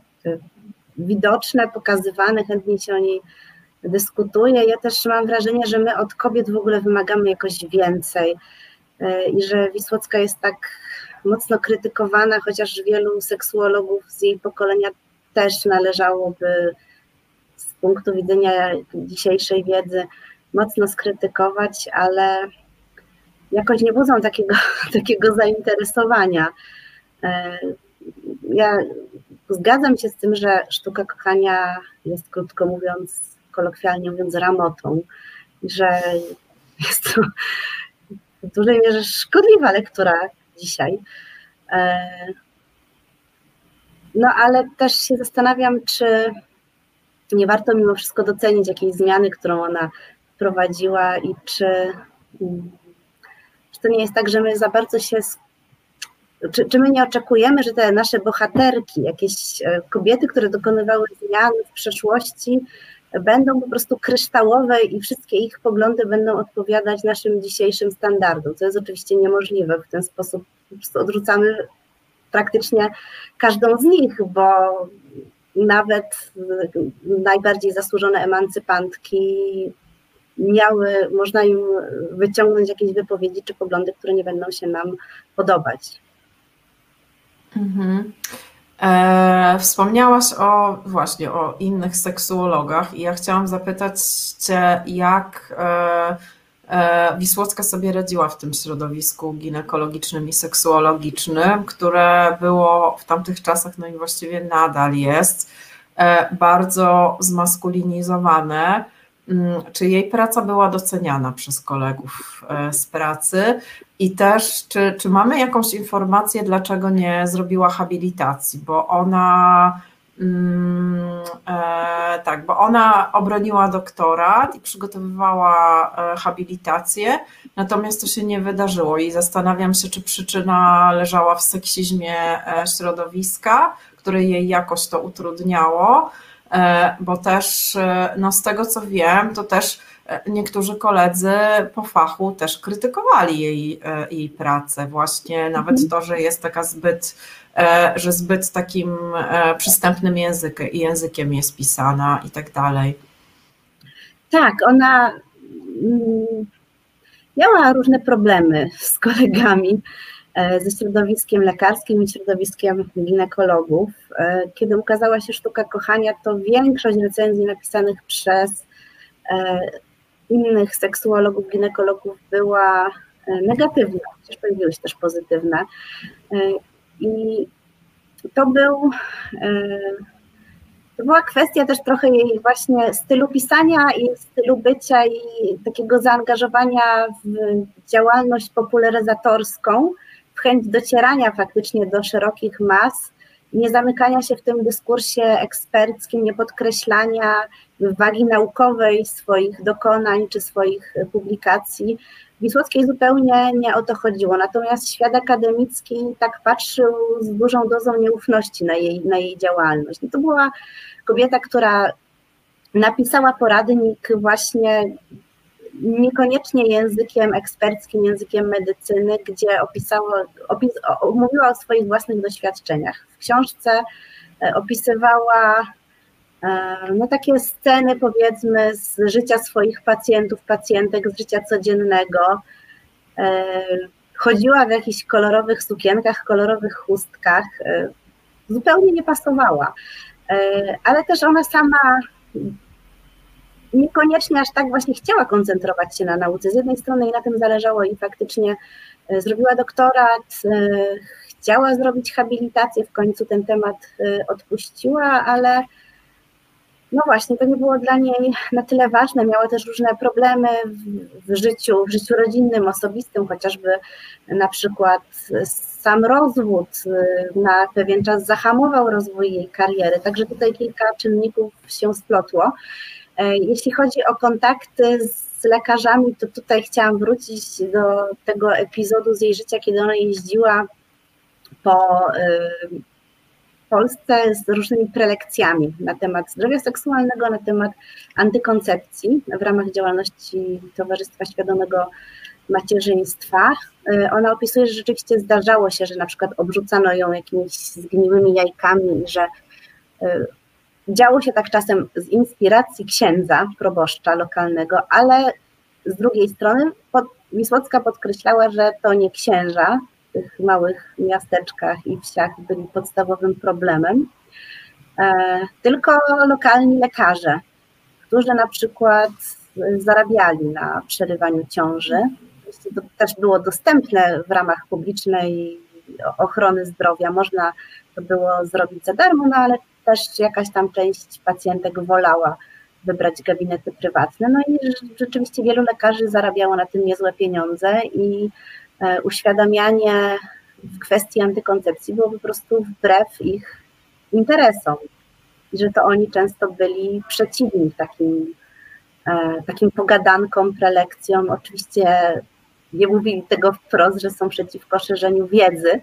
widoczne, pokazywane, chętnie się o niej dyskutuje. Ja też mam wrażenie, że my od kobiet w ogóle wymagamy jakoś więcej e, i że Wisłocka jest tak mocno krytykowana, chociaż wielu seksuologów z jej pokolenia też należałoby z punktu widzenia dzisiejszej wiedzy mocno skrytykować, ale jakoś nie budzą takiego, [laughs] takiego zainteresowania. E, ja zgadzam się z tym, że sztuka kochania jest, krótko mówiąc, kolokwialnie mówiąc, ramotą, że [laughs] jest to w dużej mierze szkodliwa lektura dzisiaj. E, no ale też się zastanawiam, czy nie warto mimo wszystko docenić jakiejś zmiany, którą ona wprowadziła i czy, czy to nie jest tak, że my za bardzo się czy, czy, my nie oczekujemy, że te nasze bohaterki, jakieś e, kobiety, które dokonywały zmian w przeszłości, będą po prostu kryształowe i wszystkie ich poglądy będą odpowiadać naszym dzisiejszym standardom, co jest oczywiście niemożliwe. W ten sposób po prostu odrzucamy praktycznie każdą z nich, bo nawet najbardziej zasłużone emancypantki miały, można im wyciągnąć jakieś wypowiedzi czy poglądy, które nie będą się nam podobać. Mhm. E, wspomniałaś o właśnie o innych seksuologach i ja chciałam zapytać Cię, jak e, e, Wisłocka sobie radziła w tym środowisku ginekologicznym i seksuologicznym, które było w tamtych czasach, no i właściwie nadal jest, e, bardzo zmaskulinizowane. Mm, czy jej praca była doceniana przez kolegów e, z pracy? I też czy, czy mamy jakąś informację, dlaczego nie zrobiła habilitacji, bo ona mm, e, tak, bo ona obroniła doktorat i przygotowywała e, habilitację, natomiast to się nie wydarzyło. I zastanawiam się, czy przyczyna leżała w seksizmie środowiska, które jej jakoś to utrudniało, bo też e, no z tego co wiem, to też e, niektórzy koledzy po fachu też krytykowali jej, jej pracę, właśnie nawet mhm. to, że jest taka zbyt, że zbyt takim przystępnym językiem, językiem jest pisana i tak dalej. Tak, ona mm, miała różne problemy z kolegami E, ze środowiskiem lekarskim i środowiskiem ginekologów. E, kiedy ukazała się Sztuka Kochania, to większość recenzji napisanych przez e, innych seksuologów, ginekologów była negatywna, chociaż pojawiły się też pozytywne. I to był to była kwestia też trochę jej właśnie stylu pisania i stylu bycia i takiego zaangażowania w działalność popularyzatorską, chęć docierania faktycznie do szerokich mas, nie zamykania się w tym dyskursie eksperckim, nie podkreślania wagi naukowej swoich dokonań czy swoich publikacji. Wisłockiej zupełnie nie o to chodziło, natomiast świat akademicki tak patrzył z dużą dozą nieufności na jej, na jej działalność. No to była kobieta, która napisała poradnik właśnie niekoniecznie językiem eksperckim, językiem medycyny, gdzie opisała, opis, mówiła o swoich własnych doświadczeniach. W książce e, opisywała e, no, takie sceny, powiedzmy, z życia swoich pacjentów, pacjentek, z życia codziennego. E, chodziła w jakichś kolorowych sukienkach, kolorowych chustkach. Zupełnie nie pasowała. Ale też ona sama niekoniecznie aż tak właśnie chciała koncentrować się na nauce. Z jednej strony jej na tym zależało i faktycznie e, zrobiła doktorat, e, chciała zrobić habilitację, w końcu ten temat e, odpuściła, ale no właśnie, to nie było dla niej na tyle ważne. Miała też różne problemy w życiu, w życiu rodzinnym, osobistym, chociażby na przykład sam rozwód na pewien czas zahamował rozwój jej kariery, także tutaj kilka czynników się splotło. E, jeśli chodzi o kontakty z lekarzami, to tutaj chciałam wrócić do tego epizodu z jej życia, kiedy ona jeździła po e, Polsce z różnymi prelekcjami na temat zdrowia seksualnego, na temat antykoncepcji w ramach działalności Towarzystwa Świadomego Macierzyństwa. E, ona opisuje, że rzeczywiście zdarzało się, że na przykład obrzucano ją jakimiś zgniłymi jajkami, że Działo się tak czasem z inspiracji księdza, proboszcza lokalnego, ale z drugiej strony pod, Wisłocka podkreślała, że to nie księża w tych małych miasteczkach i wsiach byli podstawowym problemem, e, tylko lokalni lekarze, którzy na przykład zarabiali na przerywaniu ciąży. To też było dostępne w ramach publicznej ochrony zdrowia. Można to było zrobić za darmo, no ale też jakaś tam część pacjentek wolała wybrać gabinety prywatne. No i rzeczywiście wielu lekarzy zarabiało na tym niezłe pieniądze i e, uświadamianie w kwestii antykoncepcji było po prostu wbrew ich interesom. Że to oni często byli przeciwni takim, e, takim pogadankom, prelekcjom. Oczywiście nie mówili tego wprost, że są przeciwko szerzeniu wiedzy,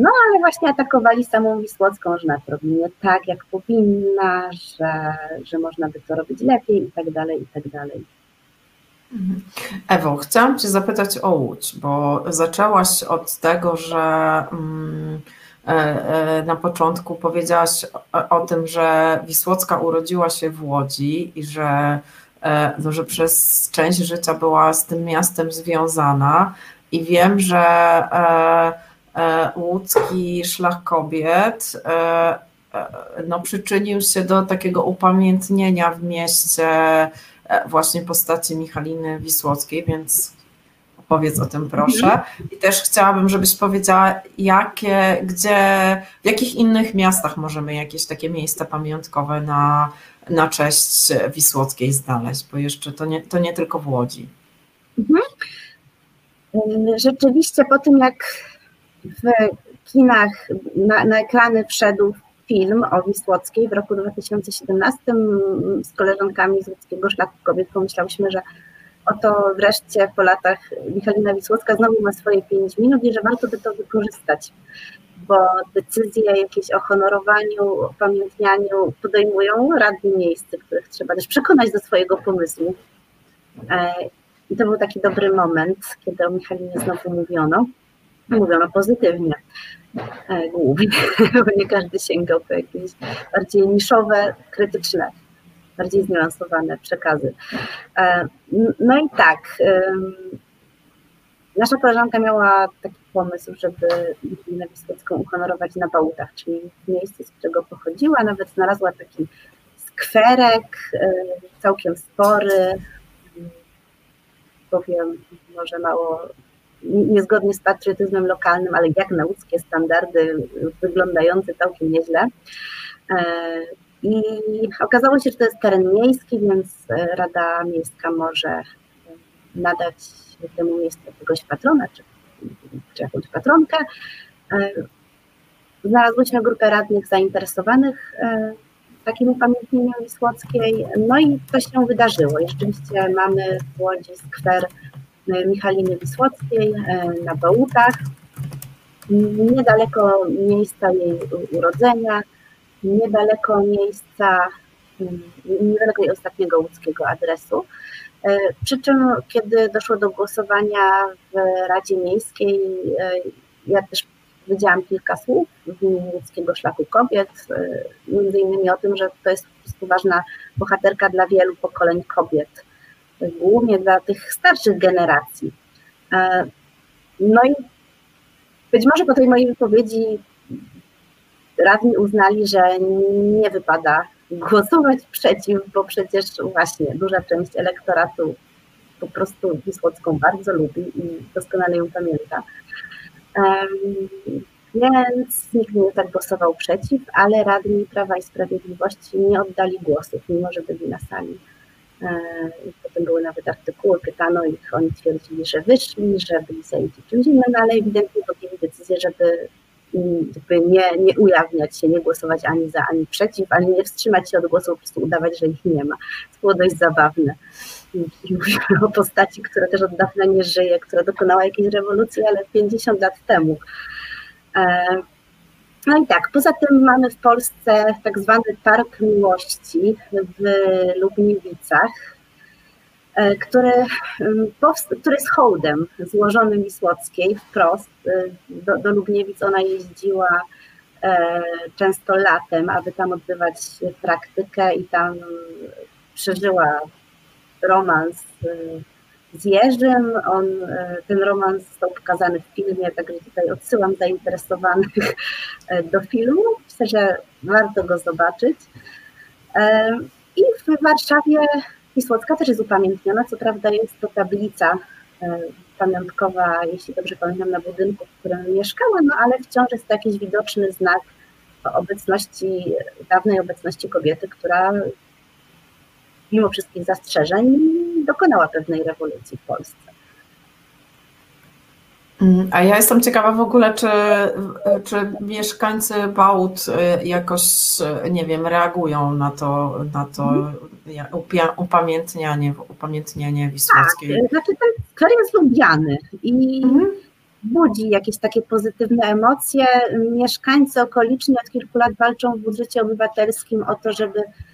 no ale właśnie atakowali samą Wisłocką, że robi nie tak, jak powinna, że, że można by to robić lepiej i tak dalej, i tak dalej. Mhm. Ewo, chciałam Cię zapytać o Łódź, bo zaczęłaś od tego, że mm, e, e, na początku powiedziałaś o, tym, że Wisłocka urodziła się w Łodzi i że, no, że przez część życia była z tym miastem związana i wiem, że łódzki Szlach Kobiet no, przyczynił się do takiego upamiętnienia w mieście właśnie postaci Michaliny Wisłockiej, więc Powiedz o tym proszę. Mhm. I też chciałabym, żebyś powiedziała, jakie, gdzie, w jakich innych miastach możemy jakieś takie miejsca pamiątkowe na, na cześć Wisłockiej znaleźć, bo jeszcze to nie, to nie tylko w Łodzi. Mhm. Rzeczywiście po tym, jak w kinach na, na ekrany wszedł film o Wisłockiej w roku 2017 z koleżankami z Łódzkiego Szlaku Kobiet pomyślałyśmy, że oto wreszcie po latach Michalina Wisłocka znowu ma swoje 5 minut i że warto by to wykorzystać, bo decyzje jakieś o honorowaniu, upamiętnianiu podejmują radni miejsce, których trzeba też przekonać do swojego pomysłu. E, I to był taki dobry moment, kiedy o Michalinie znowu mówiono. Mówiono pozytywnie e, głównie, [laughs] bo nie każdy sięgał po jakieś bardziej niszowe, krytyczne bardziej zniuansowane przekazy. E, no i tak, nasza koleżanka miała taki pomysł, żeby Litwinę Wisłocką uhonorować na Bałutach, czyli w miejscu, z którego pochodziła, nawet znalazła taki skwerek, e, całkiem spory, powiem może mało niezgodnie z patriotyzmem lokalnym, ale jak na łódzkie standardy, wyglądający całkiem nieźle. E, i okazało się, że to jest teren miejski, więc e, Rada Miejska może nadać temu miejscu jakiegoś patrona czy, czy jakąś patronkę. E, znalazłyśmy grupę radnych zainteresowanych takim upamiętnieniem Wisłockiej, no i to się wydarzyło. I rzeczywiście mamy w Łodzi skwer Michaliny Wisłockiej na Bełutach, niedaleko miejsca jej urodzenia, niedaleko miejsca, mm, niedaleko jej ostatniego łódzkiego adresu. E, przy czym, kiedy doszło do głosowania w Radzie Miejskiej, e, ja też widziałam kilka słów w imieniu Łódzkiego Szlaku Kobiet, e, między innymi o tym, że to jest po prostu ważna bohaterka dla wielu pokoleń kobiet, głównie dla tych starszych generacji. No i być może po tej mojej wypowiedzi radni uznali, że nie wypada głosować przeciw, bo przecież właśnie duża część elektoratu po prostu Wisłocką bardzo lubi i doskonale ją pamięta. Więc nikt nie tak głosował przeciw, ale radni Prawa i Sprawiedliwości nie oddali głosów, mimo że byli na sali. Potem były nawet artykuły, pytano ich, oni twierdzili, że wyszli, że byli zajęci czymś innym, no ale ewidentnie podjęli decyzję, żeby jakby nie, nie ujawniać się, nie głosować ani za, ani przeciw, ani nie wstrzymać się od głosu, po prostu udawać, że ich nie ma. To było dość zabawne. Mówimy o postaci, która też od dawna nie żyje, która dokonała jakiejś rewolucji, ale 50 lat temu. No i tak, poza tym mamy w Polsce tak zwany Park Miłości w Lubniewicach, E, który, który jest hołdem złożonym Wisłockiej wprost. E, do, do Lubniewic ona jeździła e, często latem, aby tam odbywać praktykę i tam przeżyła romans z Jerzym. On, ten romans został pokazany w filmie, także tutaj odsyłam zainteresowanych do filmu. Myślę, że warto go zobaczyć. I w Warszawie Wisłocka też jest upamiętniona, co prawda jest to tablica e, pamiątkowa, jeśli dobrze pamiętam, na budynku, w którym mieszkała, no ale wciąż jest to jakiś widoczny znak obecności, dawnej obecności kobiety, która mimo wszystkich zastrzeżeń dokonała pewnej rewolucji w Polsce. Mm, a ja jestem ciekawa w ogóle, czy, czy mieszkańcy Bałut y, jakoś, nie wiem, reagują na to, na to mhm. upamiętnianie, upamiętnianie Wisłockiej. Tak, znaczy ten skwer jest lubiany i mhm. budzi jakieś takie pozytywne emocje. Mieszkańcy okoliczni od kilku lat walczą w budżecie obywatelskim o to, żeby y,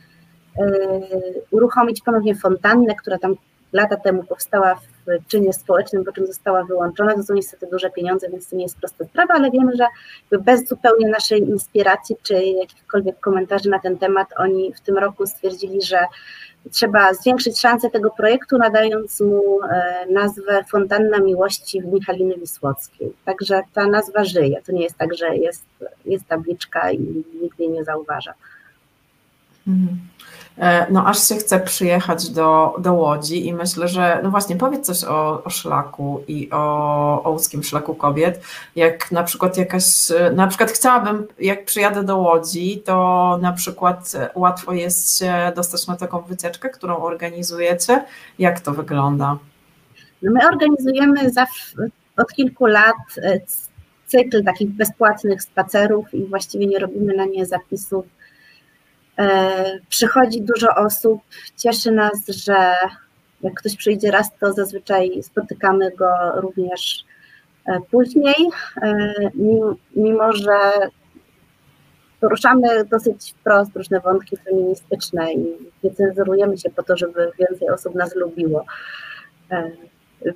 uruchomić ponownie fontannę, która tam lata temu powstała w czynie społecznym, po czym została wyłączona. To są niestety duże pieniądze, więc to nie jest prosta sprawa, ale wiemy, że bez zupełnie naszej inspiracji czy jakichkolwiek komentarzy na ten temat, oni w tym roku stwierdzili, że trzeba zwiększyć szanse tego projektu, nadając mu e, nazwę Fontanna Miłości w Michaliny Wisłockiej. Także ta nazwa żyje. To nie jest tak, że jest, jest tabliczka i nikt jej nie zauważa. Mhm. E, no aż się chce przyjechać do, do Łodzi i myślę, że no właśnie powiedz coś o, o szlaku i o, o łódzkim szlaku kobiet. Jak na przykład jakaś, na przykład chciałabym, jak przyjadę do Łodzi, to na przykład łatwo jest się dostać na taką wycieczkę, którą organizujecie. Jak to wygląda? No my organizujemy zawsze, od kilku lat e, cykl takich bezpłatnych spacerów i właściwie nie robimy na nie zapisów przychodzi dużo osób, cieszy nas, że jak ktoś przyjdzie raz, to zazwyczaj spotykamy go również e, później, e, mimo że poruszamy dosyć wprost różne wątki feministyczne i nie cenzurujemy się po to, żeby więcej osób nas lubiło.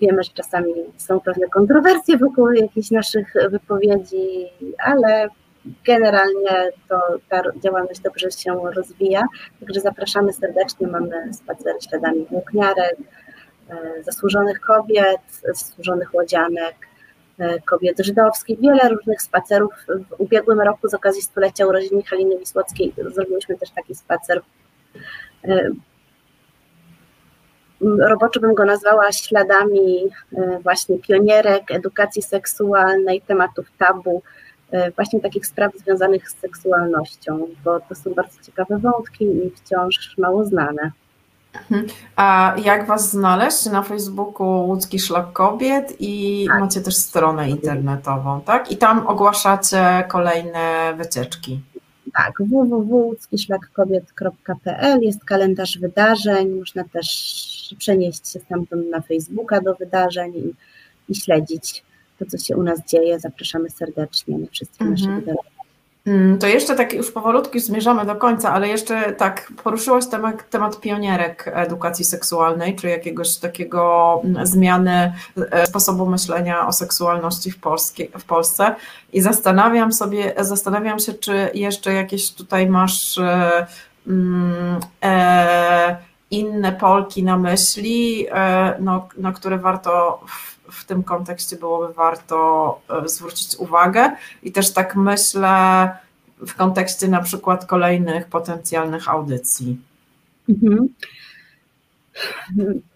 Wiemy, że czasami są pewne kontrowersje wokół jakichś naszych wypowiedzi, ale generalnie to ta działalność dobrze się rozwija, także zapraszamy serdecznie, mamy spacer śladami włókniarek, e, zasłużonych kobiet, zasłużonych łodzianek, e, kobiet żydowskich, wiele różnych spacerów. W ubiegłym roku z okazji stulecia urodzin Haliny Wisłockiej zrobiliśmy też taki spacer. E, roboczo bym go nazwała śladami właśnie pionierek edukacji seksualnej, tematów tabu, właśnie takich spraw związanych z seksualnością, bo to są bardzo ciekawe wątki i wciąż mało znane. Mhm. A jak Was znaleźć? Na Facebooku Łódzki Szlak Kobiet i tak. macie też stronę internetową, tak? I tam ogłaszacie kolejne wycieczki. Tak, www.łódzkiszlakkobiet.pl jest kalendarz wydarzeń, można też przenieść się stamtąd na Facebooka do wydarzeń i, i śledzić to, co się u nas dzieje. Zapraszamy serdecznie na wszystkie nasze mhm. wydarzenia. Mm, to jeszcze tak już powolutku zmierzamy do końca, ale jeszcze tak poruszyłaś temat, temat pionierek edukacji seksualnej, czy jakiegoś takiego mm, zmiany e, sposobu myślenia o seksualności w, Polskie, w Polsce i zastanawiam sobie, zastanawiam się, czy jeszcze jakieś tutaj masz e, mm, inne Polki na myśli, e, no, na które warto w w tym kontekście byłoby warto e, zwrócić uwagę i też tak myślę w kontekście na przykład kolejnych potencjalnych audycji. Mhm.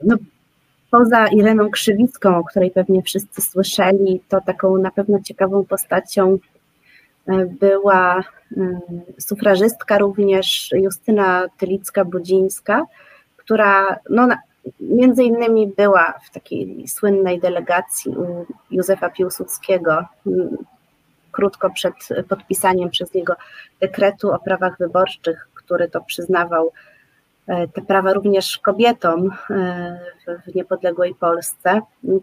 No, poza Ireną Krzywicką, o której pewnie wszyscy słyszeli, to taką na pewno ciekawą postacią e, była e, sufrażystka również Justyna Tylicka-Budzińska, która no, między innymi była w takiej słynnej delegacji Józefa Piłsudskiego krótko przed podpisaniem przez niego dekretu o prawach wyborczych, który to przyznawał e, te prawa również kobietom e, w niepodległej Polsce.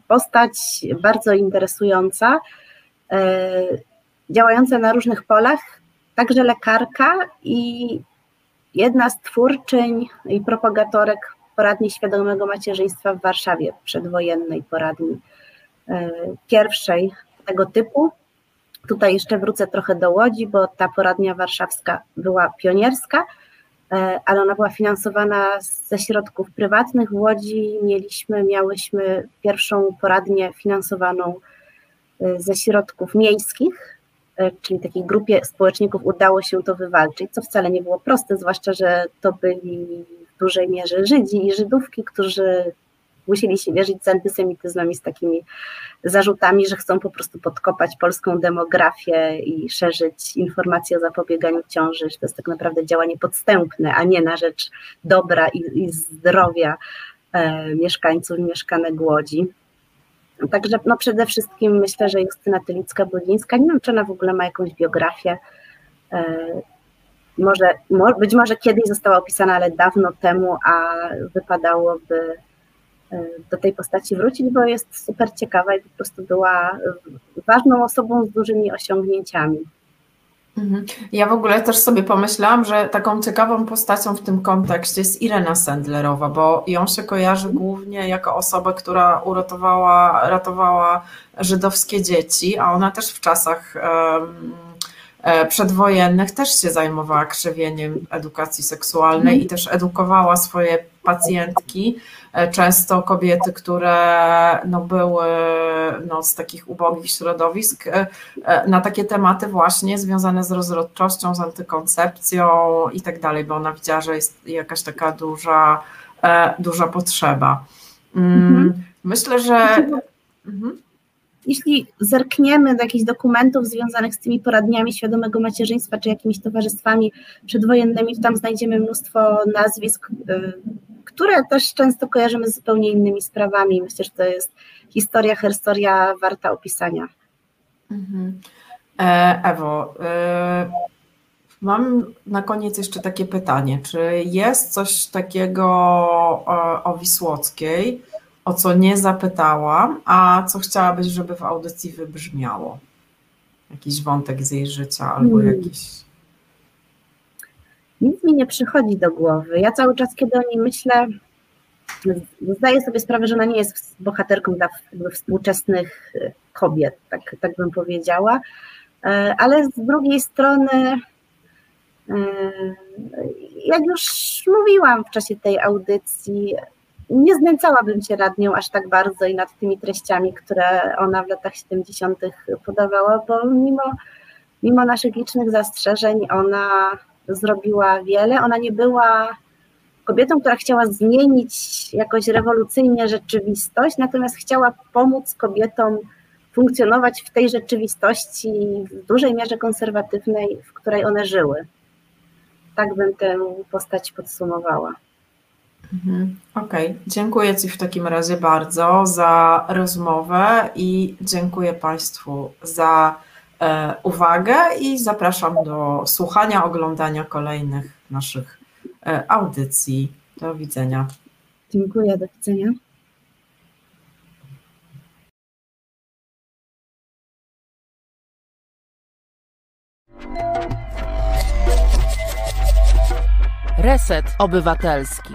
Postać bardzo interesująca, e, działająca na różnych polach, także lekarka i jedna z twórczyń i propagatorek poradni świadomego macierzyństwa w Warszawie, przedwojennej poradni e, pierwszej tego typu. Tutaj jeszcze wrócę trochę do Łodzi, bo ta poradnia warszawska była pionierska, e, ale ona była finansowana ze środków prywatnych. W Łodzi mieliśmy, miałyśmy pierwszą poradnię finansowaną e, ze środków miejskich, czyli takiej grupie społeczników udało się to wywalczyć, co wcale nie było proste, zwłaszcza, że to byli w dużej mierze Żydzi i Żydówki, którzy musieli się wierzyć z antysemityzmem i z takimi zarzutami, że chcą po prostu podkopać polską demografię i szerzyć informacje o zapobieganiu ciąży, że to jest tak naprawdę działanie podstępne, a nie na rzecz dobra i, i zdrowia e, mieszkańców mieszkanek Łodzi. Także no przede wszystkim myślę, że Justyna Tylicka-Budzińska, nie wiem, czy ona w ogóle ma jakąś biografię, e, może, być może kiedyś została opisana, ale dawno temu, a wypadałoby e, do tej postaci wrócić, bo jest super ciekawa i po prostu była ważną osobą z dużymi osiągnięciami. Mhm. Ja w ogóle też sobie pomyślałam, że taką ciekawą postacią w tym kontekście jest Irena Sendlerowa, bo ją się kojarzy głównie jako osobę, która uratowała ratowała żydowskie dzieci, a ona też w czasach um, przedwojennych też się zajmowała krzewieniem edukacji seksualnej i też edukowała swoje pacjentki, e, często kobiety, które no, były no, z takich ubogich środowisk, e, e, na takie tematy właśnie związane z rozrodczością, z antykoncepcją i tak dalej, bo ona widziała, że jest jakaś taka duża, duża potrzeba. Mm, mhm. Myślę, że. Mhm. Jeśli zerkniemy do jakichś dokumentów związanych z tymi poradniami świadomego macierzyństwa czy jakimiś towarzystwami przedwojennymi, to tam znajdziemy mnóstwo nazwisk, y, które też często kojarzymy z zupełnie innymi sprawami. Myślę, że to jest historia, historia warta opisania. Mhm. E, Ewo, e, mam na koniec jeszcze takie pytanie. Czy jest coś takiego o, o Wisłockiej, o co nie zapytałam, a co chciałabyś, żeby w audycji wybrzmiało? Jakiś wątek z jej życia albo hmm. jakiś. Nic mi nie przychodzi do głowy. Ja cały czas, kiedy o niej myślę, zdaję sobie sprawę, że ona nie jest bohaterką dla współczesnych kobiet, tak, tak bym powiedziała, e, ale z drugiej strony, e, jak już mówiłam w czasie tej audycji, nie znęcałabym się nad nią aż tak bardzo i nad tymi treściami, które ona w latach 70. podawała, bo mimo, mimo naszych licznych zastrzeżeń ona zrobiła wiele. Ona nie była kobietą, która chciała zmienić jakoś rewolucyjnie rzeczywistość, natomiast chciała pomóc kobietom funkcjonować w tej rzeczywistości w dużej mierze konserwatywnej, w której one żyły. Tak bym tę postać podsumowała. Mhm. Okej, okay. dziękuję Ci w takim razie bardzo za rozmowę i dziękuję Państwu za uwagę i zapraszam do słuchania, oglądania kolejnych naszych e, audycji. Do widzenia. Dziękuję, do widzenia. Reset Obywatelski.